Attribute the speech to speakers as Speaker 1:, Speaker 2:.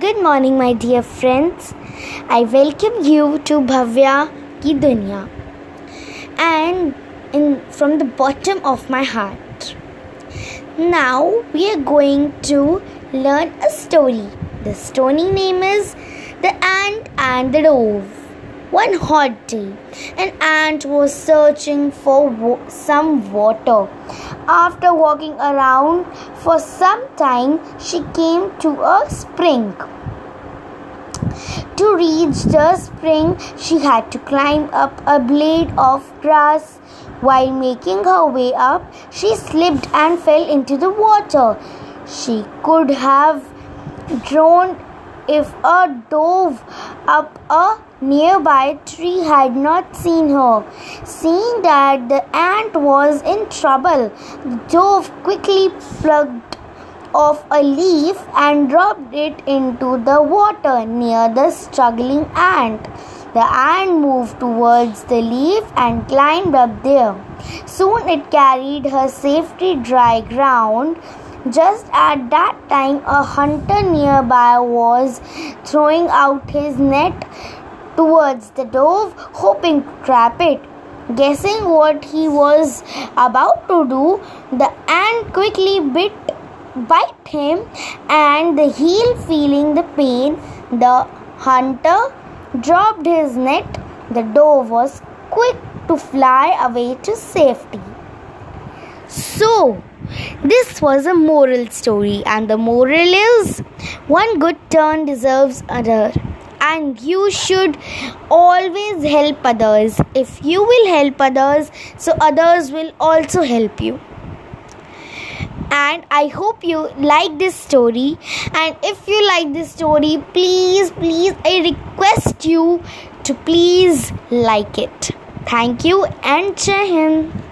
Speaker 1: Good morning, my dear friends. I welcome you to Bhavya Ki Dunya and from the bottom of my heart. Now we are going to learn a story. The story name is The Ant and the Dove. One hot day, an ant was searching for wo- some water. After walking around for some time, she came to a spring. To reach the spring, she had to climb up a blade of grass. While making her way up, she slipped and fell into the water. She could have drowned if a dove up a nearby tree had not seen her. Seeing that the ant was in trouble, the dove quickly plucked off a leaf and dropped it into the water near the struggling ant. The ant moved towards the leaf and climbed up there. Soon it carried her safely dry ground. Just at that time, a hunter nearby was throwing out his net towards the dove, hoping to trap it. Guessing what he was about to do, the ant quickly bit bite him and the heel feeling the pain the hunter dropped his net. The dove was quick to fly away to safety. So this was a moral story and the moral is one good turn deserves another and you should always help others. If you will help others so others will also help you. And i hope you like this story. And if you like this story please please i request you to please like it. Thank you and jai